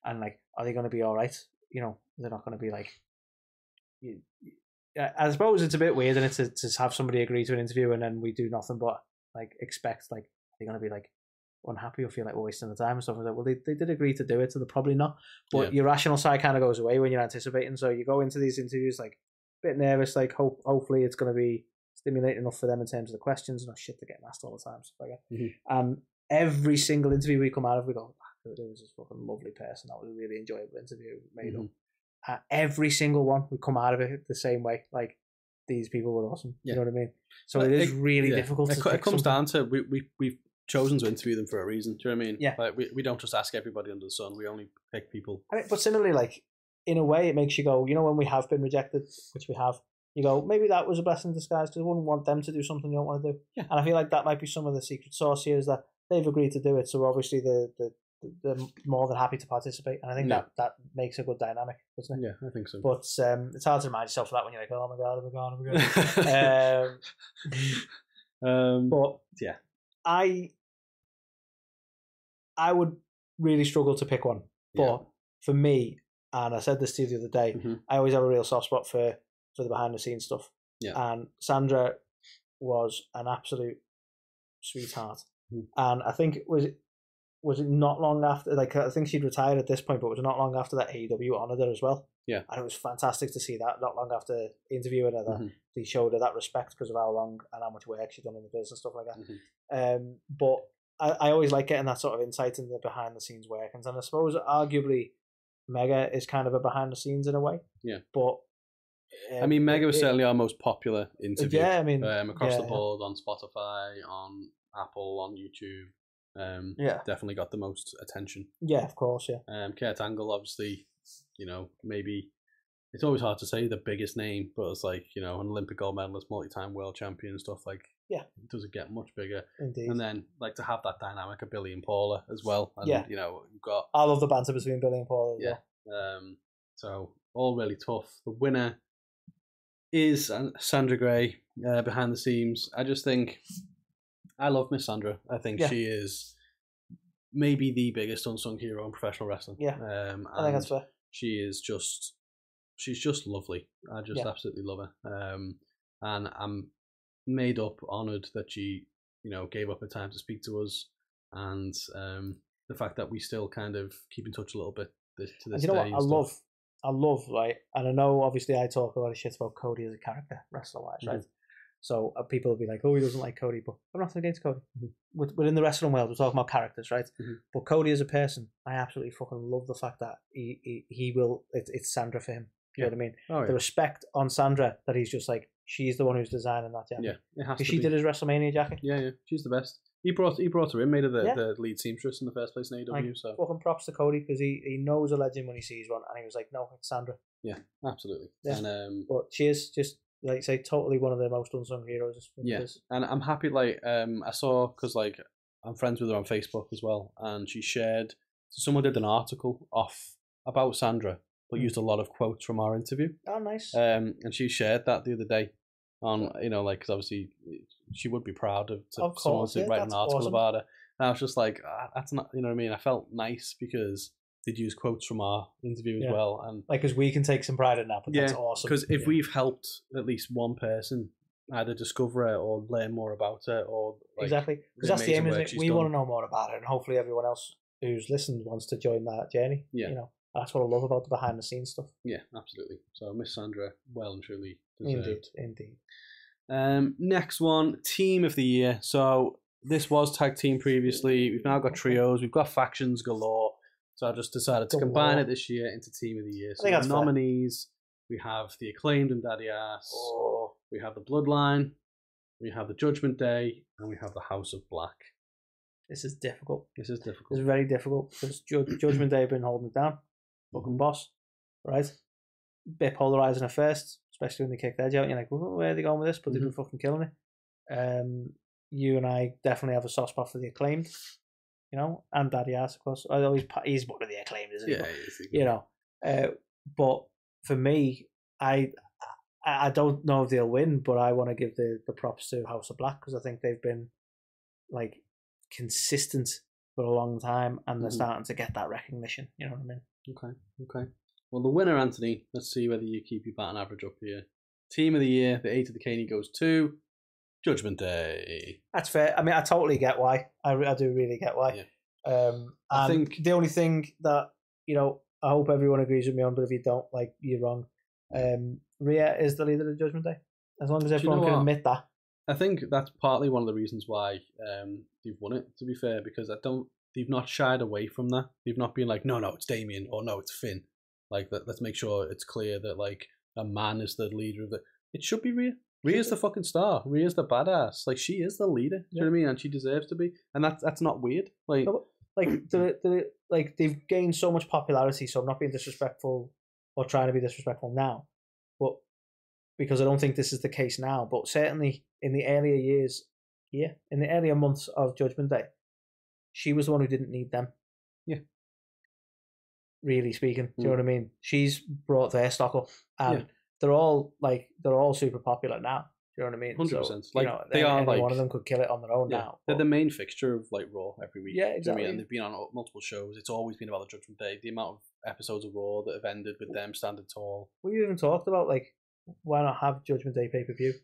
and like, are they going to be all right? You know, they're not going to be like. You, I I suppose it's a bit weird, and it's to, to have somebody agree to an interview and then we do nothing but like expect like they're going to be like unhappy or feel like we're wasting the time and stuff like. Well, they, they did agree to do it, so they're probably not. But Yeah. your rational side kind of goes away when you're anticipating. So you go into these interviews like a bit nervous, like hope hopefully it's going to be stimulating enough for them in terms of the questions and not shit they're getting asked all the time, stuff like that. Mhm. And every single interview we come out of, we go, "Ah, there was this fucking lovely person. That was a really enjoyable interview. Made Mhm. up. Uh, every single one, we come out of it the same way. Like these people were awesome. Yeah. You know what I mean? So Well, it is really Yeah. difficult. It, it comes something. down to we, we, we've chosen to interview them for a reason. Do you know what I mean? Yeah. Like, we, we don't just ask everybody under the sun. We only pick people. I mean, but similarly, like in a way, it makes you go. You know, when we have been rejected, which we have, you go, maybe that was a blessing in disguise because I wouldn't want them to do something you don't want to do. Yeah. And I feel like that might be some of the secret sauce here is that they've agreed to do it, so obviously the the they're more than happy to participate, and I think Yeah. that that makes a good dynamic, doesn't it? Yeah, I think so. But um, it's hard to remind yourself of that when you're like, oh my god, oh my god, oh my god. um, um, but yeah. I I would really struggle to pick one. But Yeah. for me, and I said this to you the other day, Mhm. I always have a real soft spot for for the behind the scenes stuff. Yeah. And Sandra was an absolute sweetheart. Mhm. And I think it was was it not long after like I think she'd retired at this point, but it was not long after that AEW honoured her as well. Yeah. And it was fantastic to see that not long after interviewing her that Mhm. they showed her that respect because of how long and how much work she'd done in the business and stuff like that. Mhm. Um, but I, I always like getting that sort of insight into the behind the scenes workings, and I suppose arguably Megha is kind of a behind the scenes in a way. Yeah. But I um, mean, Megha was it- certainly our most popular interview. Yeah, I mean, um, across yeah, the board on Spotify, on Apple, on YouTube. Um, Yeah, definitely got the most attention. yeah, of course, yeah. Um, Kurt Angle, obviously, you know, maybe it's always hard to say the biggest name, but it's like you know, an Olympic gold medalist, multi-time world champion, stuff like Yeah. it doesn't get much bigger. Indeed. And then like to have that dynamic of Billy and Paula as well. And Yeah. you know, you've got I love the banter between Billy and Paula. Yeah. well. um so all really tough. The winner is Sandra Gray uh, behind the scenes. I just think I love Miss Sandra. I think Yeah. she is maybe the biggest unsung hero in professional wrestling. Yeah. Um I think that's fair. she is just she's just lovely. I just Yeah. absolutely love her. Um, and I'm made up honoured that she, you know, gave up her time to speak to us, and um, the fact that we still kind of keep in touch a little bit this, to And this you know day. what? I love, I love, right? And I know, obviously, I talk a lot of shit about Cody as a character, wrestler wise, Mm-hmm. right? So uh, people will be like, "Oh, he doesn't like Cody," but I'm nothing against Cody. Mhm. With- Within the wrestling world, we're talking about characters, right? Mhm. But Cody as a person, I absolutely fucking love the fact that he he, he will. It, it's Sandra for him. You know what I mean? Oh The respect on Sandra that he's just like she's the one who's designing that jacket. yeah, it has to she be. did his WrestleMania jacket. Yeah, yeah, she's the best. He brought he brought her in, made her the, Yeah. the lead seamstress in the first place in AEW. Like, so fucking props to Cody because he, he knows a legend when he sees one, and he was like, "No, it's Sandra." Yeah, absolutely, Yeah. and um, But she is just like you say, totally one of the most unsung heroes. Yeah. And I'm happy. Like, um, I saw because like I'm friends with her on Facebook as well, and she shared. Someone did an article off about Sandra, but Mm. used a lot of quotes from our interview. Oh, nice. Um, and she shared that the other day on you know like because obviously she would be proud of, to, Of someone to yeah, write an article awesome. about her. And I was just like, ah, that's not you know what I mean. I felt nice because they'd use quotes from our interview as Yeah. well, and like, because we can take some pride in that, but that's awesome. because if Yeah. we've helped at least one person either discover it or learn more about it, or like, exactly, because that's the aim, isn't it? We want to know more about it, and hopefully everyone else who's listened wants to join that journey. Yeah. you know, that's what I love about the behind the scenes stuff. Yeah, absolutely. So Miss Sandra, well and truly deserved. Indeed, indeed. Um, next one, team of the year. So this was tag team previously. We've now got trios. We've got factions galore. So I just decided to combine it this year into team of the year. So think the fair. nominees, we have the acclaimed and Daddy Ass. Oh, We have the Bloodline. We have the Judgment Day, and we have the House of Black. this is difficult. This is difficult. It's difficult. very difficult because Ju- Judgment Day have been holding it down. Fucking boss, right? Bit polarizing at first, especially when they kicked Edge out. You're like, "Whoa, where are they going with this? But they've been fucking killing it. Um, you and I definitely have a soft spot for the acclaimed, you know, and Daddy Ass, of course. Although he's, he's one of the acclaimed, isn't he? Yeah, But, you know, uh, but for me, I I don't know if they'll win, but I want to give the, the props to House of Black because I think they've been like consistent for a long time and they're Mhm. starting to get that recognition. You know what I mean? Okay, okay. Well, the winner, Anthony, let's see whether you keep your batting average up here. Team of the year, the eight of the Caney goes to Judgment Day. That's fair. I mean, I totally get why. I, I do really get why. Um, I think- the only thing that you know, I hope everyone agrees with me on, but if you don't, like, you're wrong. Um, Rhea is the leader of Judgment Day. As long as you everyone know can what? admit that. I think that's partly one of the reasons why um, they've won it. To be fair, because I don't, they've not shied away from that. They've not been like, no, no, it's Damian, or no, it's Finn. Like, let, let's make sure it's clear that like a man is the leader of the. It should be Rhea. Rhea's the fucking star. Rhea's the badass. Like she is the leader. Do you know what I mean? And she deserves to be. And that's that's not weird. Like No, like the, the like they've gained so much popularity. So I'm not being disrespectful or trying to be disrespectful now, but because I don't think this is the case now. But certainly in the earlier years, yeah, in the earlier months of Judgment Day, she was the one who didn't need them. Yeah. Really speaking, do you know Mm. what I mean? She's brought their stock up, and Yeah. They're all like they're all super popular now. Do you know what I mean? 100%. So, Like, you know, they any- are, like- one of them could kill it on their own yeah, now. they're but- the main fixture of like Raw every week. Yeah, you know I mean? exactly. And they've been on multiple shows. It's always been about the Judgment Day. The amount of episodes of Raw that have ended with them standing tall. we even talked about like why not have Judgment Day pay per view?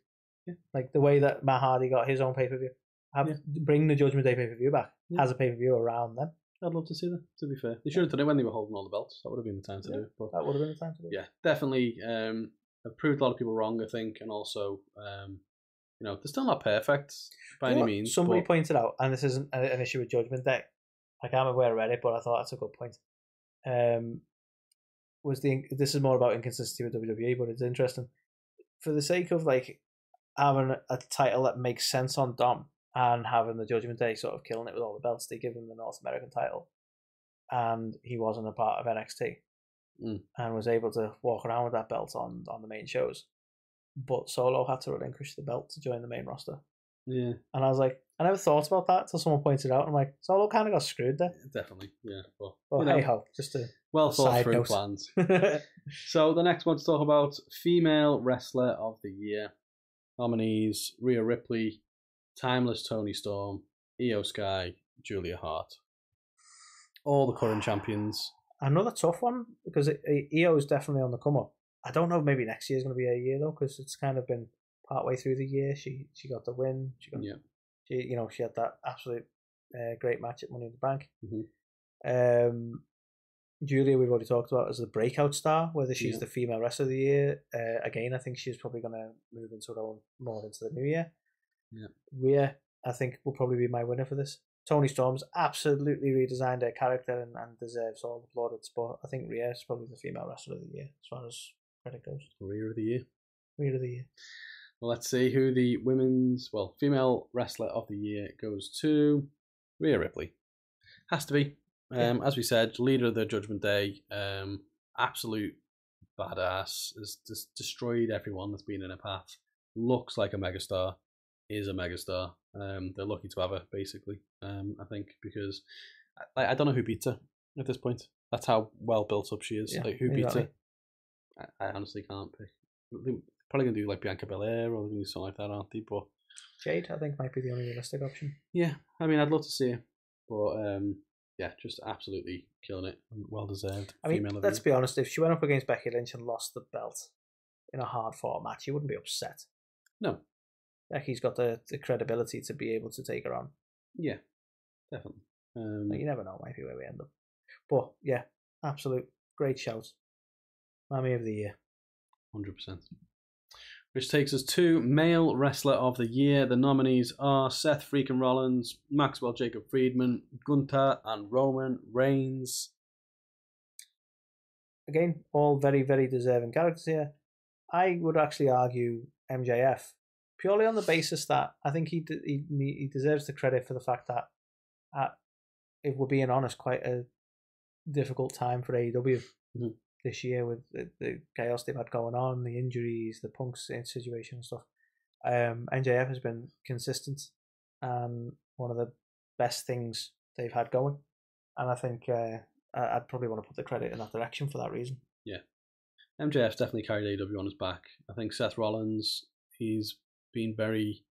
Yeah. Like the way that Matt Hardy got his own pay per view. Have Yeah. bring the Judgment Day pay per view back Yeah. as a pay per view around them. I'd love to see that. To be fair, they should have done it when they were holding all the belts. That would have been the time to do it. But That would have been the time to do. it. yeah, definitely. Um, have proved a lot of people wrong, I think, and also, um, you know, they're still not perfect by You any means. Somebody but- pointed out, and this isn't an issue with Judgment Day. Like I can't remember where I read it, but I thought that's a good point. Um, was the this is more about inconsistency with WWE, but it's interesting for the sake of like having a title that makes sense on Dom and having the Judgment Day sort of killing it with all the belts. They give him the North American title, and he wasn't a part of NXT, Mm. and was able to walk around with that belt on on the main shows. But Solo had to relinquish the belt to join the main roster Yeah, And I was like, I never thought about that until someone pointed it out. I'm like, Solo kind of got screwed there. definitely. Yeah, but But you hey ho, just a well thought through note. plans. So the next one to talk about female wrestler of the year nominees: Rhea Ripley, Timeless Toni Storm, Iyo Sky, Julia Hart. All the current champions. Another tough one because it, it, Iyo is definitely on the come up. I don't know. Maybe next year is going to be a year though, because it's kind of been part way through the year. She she got the win. She got Yeah. she you know she had that absolute uh, great match at Money in the Bank. Mhm. Um, Julia, we've already talked about as the breakout star. Whether she's Yeah. the female wrestler of the year, uh, again, I think she's probably going to move into her own more into the new year. Yeah. Rhea, I think will probably be my winner for this. Toni Storm's absolutely redesigned her character and, and deserves all the plaudits, but I think Rhea is probably the female wrestler of the year as far as credit goes. Rhea of the year. Rhea of the year. Well, let's see who the women's, well, female wrestler of the year goes to. Rhea Ripley. Has to be. Um, As we said, leader of the Judgment Day, um, absolute badass, has just destroyed everyone that's been in her path. Looks like a megastar, is a megastar. Um, they're lucky to have her, basically, um, I think, because I, I don't know who beats her at this point. That's how well built up she is. Yeah, like, who beats exactly. her? I, I honestly can't pick. They're probably going to do like Bianca Belair or they're going to do something like that, aren't they? But Jade, I think, might be the only realistic option. yeah, I mean, I'd love to see her, but um, yeah, just absolutely killing it. Well deserved. I mean, female of the let's year. be honest, if she went up against Becky Lynch and lost the belt in a hard fought match, you wouldn't be upset. No, Becky's got the, the credibility to be able to take her on. yeah, definitely. Um, Like, you never know, might be where we end up. But yeah, absolute great shout. Mammy of the year. Hundred percent. Which takes us to male wrestler of the year. The nominees are Seth freaking Rollins, Maxwell Jacob Friedman, Gunther, and Roman Reigns. Again, all very, very deserving characters here. I would actually argue MJF purely on the basis that I think he de- he he deserves the credit for the fact that, at, if we're being honest, quite a difficult time for AEW Mhm. this year with the, the chaos they've had going on, the injuries, the Punk's situation and stuff. Um, MJF has been consistent and one of the best things they've had going, and I think uh, I'd probably want to put the credit in that direction for that reason. Yeah. MJF's definitely carried AEW on his back. I think Seth Rollins, he's been very,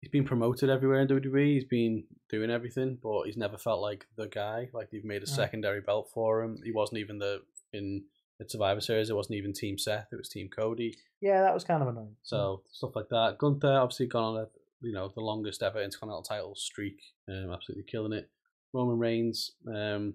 he's been promoted everywhere in WWE. He's been doing everything, but he's never felt like the guy. Like they've made a Mm. secondary belt for him. He wasn't even the in the Survivor Series. It wasn't even Team Seth. It was Team Cody. Yeah, that was kind of annoying. So stuff like that. Gunther obviously gone on a you know the longest ever Intercontinental title streak. Um, absolutely killing it. Roman Reigns. Um,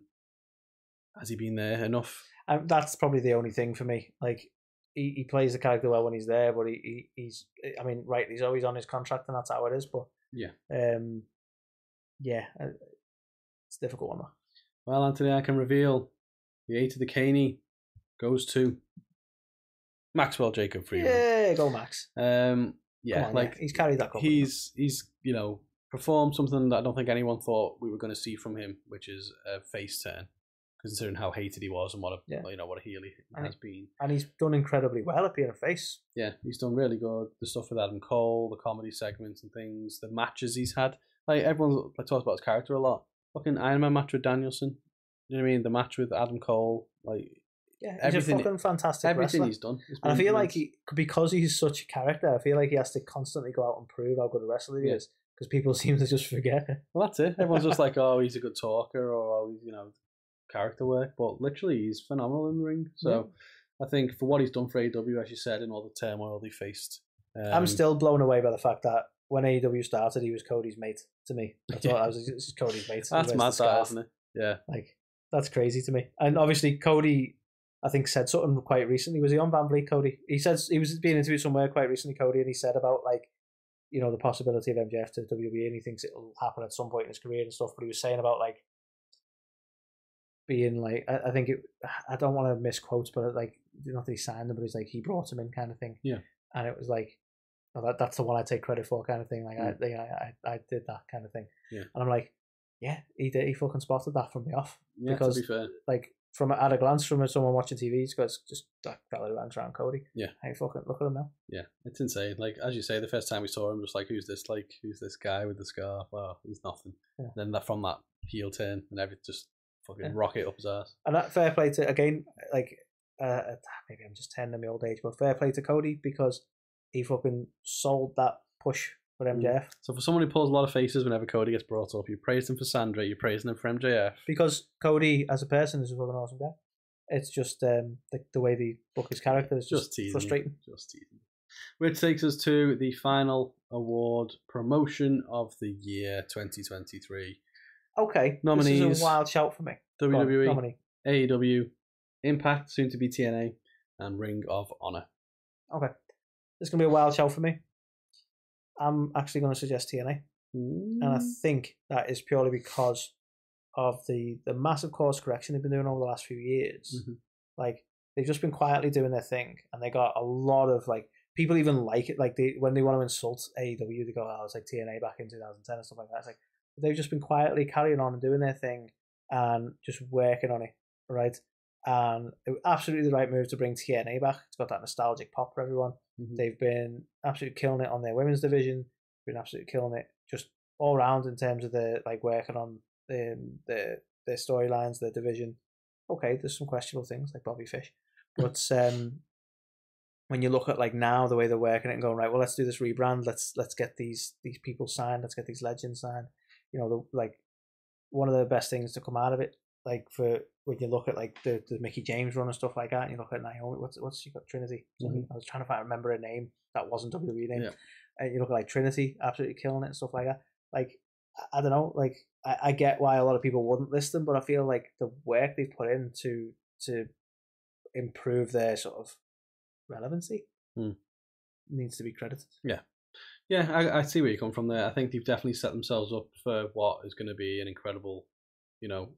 has he been there enough? Um, that's probably the only thing for me. Like he, he plays the character well when he's there, but he, he he's I mean, right, he's always on his contract and that's how it is. But Yeah. um, yeah, uh, it's a difficult one. Though. Well, Anthony, I can reveal the eight of the Caney goes to Maxwell Jacob Friedman. Yeah, go Max. Um, yeah, on, like yeah. he's carried that. company. he's he's you know performed something that I don't think anyone thought we were going to see from him, which is a face turn, considering how hated he was and what a Yeah. you know what a heel he And has been. and he's done incredibly well at being a face. Yeah, he's done really good. The stuff with Adam Cole, the comedy segments and things, the matches he's had. Like everyone like talks about his character a lot. Fucking Iron Man match with Danielson. You know what I mean? The match with Adam Cole, like Yeah, he's Everything- a fucking fantastic everything wrestler. he's done. And I feel like he, because he's such a character, I feel like he has to constantly go out and prove how good a wrestler he Yeah. is. Because people seem to just forget. Well, that's it. Everyone's just like, oh, he's a good talker, or oh, he's you know, character work. But literally, he's phenomenal in the ring. So I think for what he's done for AEW, as you said, in all the turmoil they faced, um, I'm still blown away by the fact that when AEW started, he was Cody's mate to me. That's what I was. Is Cody's mate. That's mad, that isn't it? Yeah, Like that's crazy to me. And obviously, Cody, I think said something quite recently. Was he on Van Vliet? Cody. He said he was being interviewed somewhere quite recently. Cody, and he said about like, you know, the possibility of MJF to WWE, and he thinks it'll happen at some point in his career and stuff. But he was saying about like being like, I, I think it. I don't want to misquote, but like, not that he signed him, but he's like he brought him in, kind of thing. Yeah. And it was like. Oh, that, that's the one I take credit for, kind of thing. Like mm. I, you know, I, I did that kind of thing, Yeah. and I'm like, yeah, he did. He fucking spotted that from the off yeah. Because- to be fair, like from at a glance from someone watching TV, it's got just that fella who hangs around Cody. Yeah. Hey, fucking look at him now. Yeah, it's insane. Like as you say, the first time we saw him, just like who's this? Like who's this guy with the scarf? Oh, he's nothing. Yeah. Then that from that heel turn and everything just fucking Yeah. rocket up his ass. And that fair play to again, like uh, maybe I'm just ten in my old age, but fair play to Cody because he fucking sold that push for. MJF So for someone who pulls a lot of faces whenever Cody gets brought up, you praise him for Sandra, you're praising him for MJF. because Cody as a person is a fucking awesome guy. It's just um, the, the way they book his character is just, Just teasing. you. frustrating. Just teasing. Which takes us to the final award promotion of the year 2023. Okay, Nominees. this is a wild shout for me. Go on, WWE, nominee. AEW, Impact, soon to be TNA, and Ring of Honor. Okay, this is gonna be a wild shout for me. I'm actually going to suggest TNA, and I Mm. think that is purely because of the the massive course correction they've been doing over the last few years. Mhm. Like they've just been quietly doing their thing, and they got a lot of like people even like it. Like they when they want to insult AEW, they go, "Oh, it's like TNA back in 2010 and stuff like that." It's like they've just been quietly carrying on and doing their thing, and just working on it, right? And it was absolutely the right move to bring TNA back. It's got that nostalgic pop for everyone. Mhm. They've been absolutely killing it on their women's division. Been absolutely killing it just all around in terms of the like working on um, the their storylines, their division. Okay, there's some questionable things like Bobby Fish, but um, when you look at like now the way they're working it and going right, well let's do this rebrand. Let's let's get these these people signed. Let's get these legends signed. You know, the, like one of the best things to come out of it, like for when you look at like the, the Mickie James run and stuff like that, and you look at Naomi, what's what's she got Trinity? Mhm. I was trying to find remember a name that wasn't WWE name. Yeah. And you look at like Trinity, absolutely killing it and stuff like that. Like I, I don't know, like I, I get why a lot of people wouldn't list them, but I feel like the work they've put in to to improve their sort of relevancy Hmm. needs to be credited. Yeah, I, I see where you come from there. I think they've definitely set themselves up for what is going to be an incredible, you know,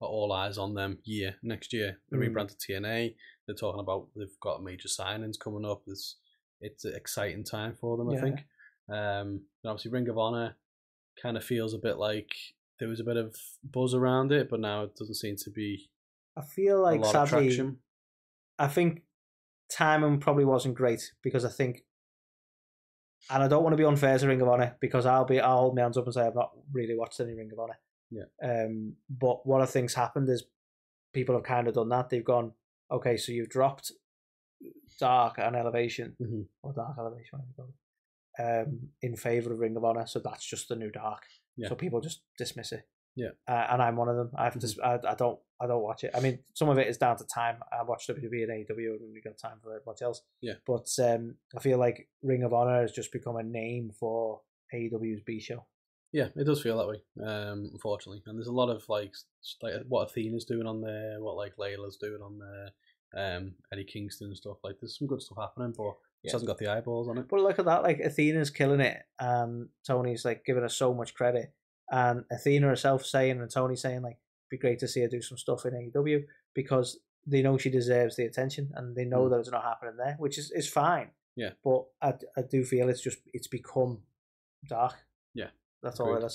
all eyes on them year next year. The Mm. rebrand to TNA. They're talking about they've got major signings coming up. There's it's an exciting time for them. I Yeah. think. Um, and obviously Ring of Honor kind of feels a bit like there was a bit of buzz around it, but now it doesn't seem to be I feel like sadly. I think timing probably wasn't great because I think, and I don't want to be unfair to Ring of Honor because I'll be I'll hold my hands up and say I've not really watched any Ring of Honor. Yeah. Um, but what I think's happened is people have kind of done that. They've gone, okay, so you've dropped Dark and Elevation Mhm. or Dark Elevation, whatever you call it, um, in favor of Ring of Honor. So that's just the new Dark. Yeah. So people just dismiss it. Yeah. Uh, and I'm one of them. I've Mhm. just I, I don't I don't watch it. I mean, some of it is down to time. I watch WWE and AEW and we got time for much else. Yeah. But um, I feel like Ring of Honor has just become a name for AEW's B show. Yeah, it does feel that way. Um, unfortunately, and there's a lot of like like what Athena's doing on there, what like Leyla's doing on there, um, Eddie Kingston and stuff. Like, there's some good stuff happening, but Yeah. hasn't got the eyeballs on it. But look at that, like Athena's killing it, and Tony's like giving her so much credit, and Athena herself saying and Tony saying like, "It'd be great to see her do some stuff in AEW because they know she deserves the attention, and they know Mm. that it's not happening there, which is is fine. Yeah. But I, I do feel it's just it's become dark. Yeah, That's all it agreed.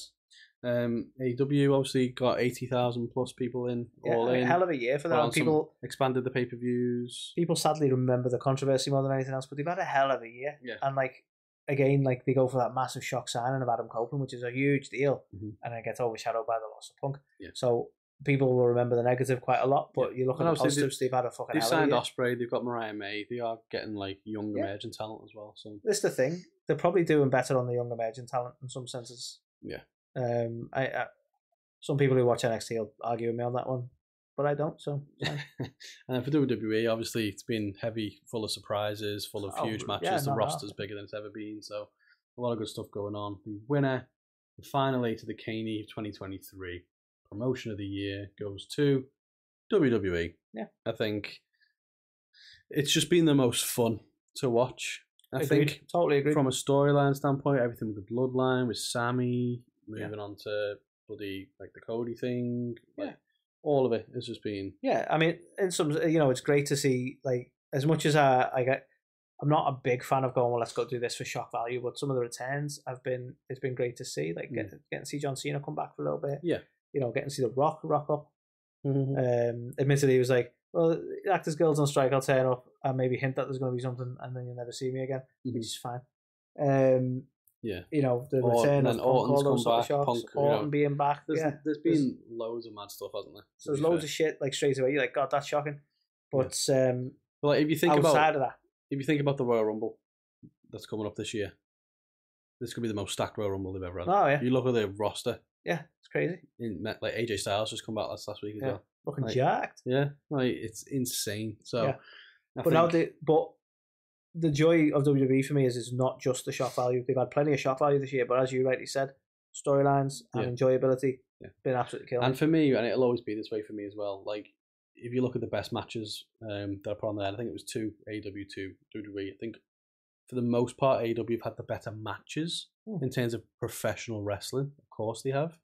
Um, AEW obviously got eighty thousand plus people in, Yeah, all in. hell of a year for Put them. on And some- people expanded the pay per views. people sadly remember the controversy more than anything else, but they've had a hell of a year. Yeah. And like again, like they go for that massive shock signing of Adam Copeland, which is a huge deal, Mhm. and it gets overshadowed by the loss of Punk. Yeah. So people will remember the negative quite a lot, but you look And at the positives, they've had a fucking They've of signed. Ospreay. They've got Mariah May. They are getting like young Yeah. emerging talent as well. So This the thing; they're probably doing better on the young emerging talent in some senses. Yeah. Um, I, I some people who watch NXT will argue with me on that one, but I don't. So and then for WWE, obviously it's been heavy, full of surprises, full of Oh, huge yeah, matches. the no, no. roster's bigger than it's ever been, so a lot of good stuff going on. The winner, finally to the Caney 2023 promotion of the year goes to WWE. Yeah. I think it's just been the most fun to watch. I Agreed. think totally agree. from a storyline standpoint, everything with the bloodline, with Sami, Yeah. moving on to bloody like the Cody thing, like Yeah. all of it has just been Yeah, I mean, in some, you know, it's great to see like as much as I, I get, I'm not a big fan of going. Well, let's go do this for shock value, but some of the returns have been, it's been great to see. Like get, mm. getting to see John Cena come back for a little bit. Yeah. You know, getting to see the Rock rock up. Um, admittedly, he was like, "Well, Actors Guild's on strike. I'll turn up and maybe hint that there's going to be something, and then you'll never see me again," Mhm. which is fine. Um, Yeah. you know, the Or- return and of Punk, all those sort of back, shots, Punk, you know. Orton being back. There's, yeah, there's been loads of mad stuff, hasn't there? so there's loads of shit like straight away. You're like, God, that's shocking. But um, But like, if you think outside about of that, if you think about the Royal Rumble that's coming up this year, this could be the most stacked Royal Rumble they've ever had. oh yeah, You look at the roster. Yeah, it's crazy. In like AJ Styles just come back last last week as Yeah. well. Looking Like, jacked. Yeah, like it's insane. So, Yeah. But now think- they, but the joy of WWE for me is it's not just the shot value. They've had plenty of shot value this year, but as you rightly said, storylines and Yeah. enjoyability Yeah. been absolutely killing. And for me, and it'll always be this way for me as well. Like, if you look at the best matches um, that I put on there, I think it was two AEW, two WWE. I think for the most part, AEW have had the better matches Hmm. in terms of professional wrestling. Of course, they have.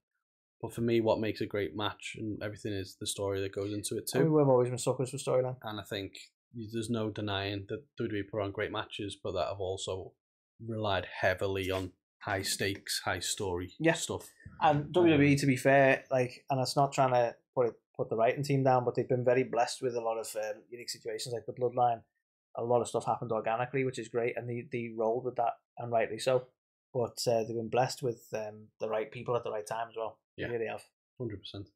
But for me, what makes a great match and everything is the story that goes into it I mean, too. we've always been suckers for storyline. And I think there's no denying that WWE put on great matches, but that have also relied heavily on high stakes, high story Yeah. stuff. And WWE, to be fair, like, and it's not trying to put it, put the writing team down, but they've been very blessed with a lot of um, unique situations, like the Bloodline. A lot of stuff happened organically, which is great, and they they rolled with that, and rightly so. But uh, they've been blessed with um, the right people at the right time as well. Yeah. They really have. Hundred percent.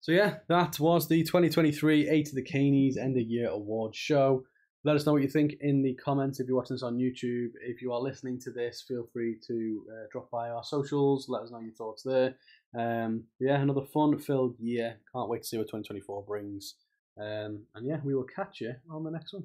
So yeah, that was the 2023 A2theKnies End of Year Award Show. Let us know what you think in the comments if you're watching this on YouTube. If you are listening to this, feel free to uh, drop by our socials. Let us know your thoughts there. Um, yeah, another fun-filled year. Can't wait to see what 2024 brings. Um, and yeah, we will catch you on the next one.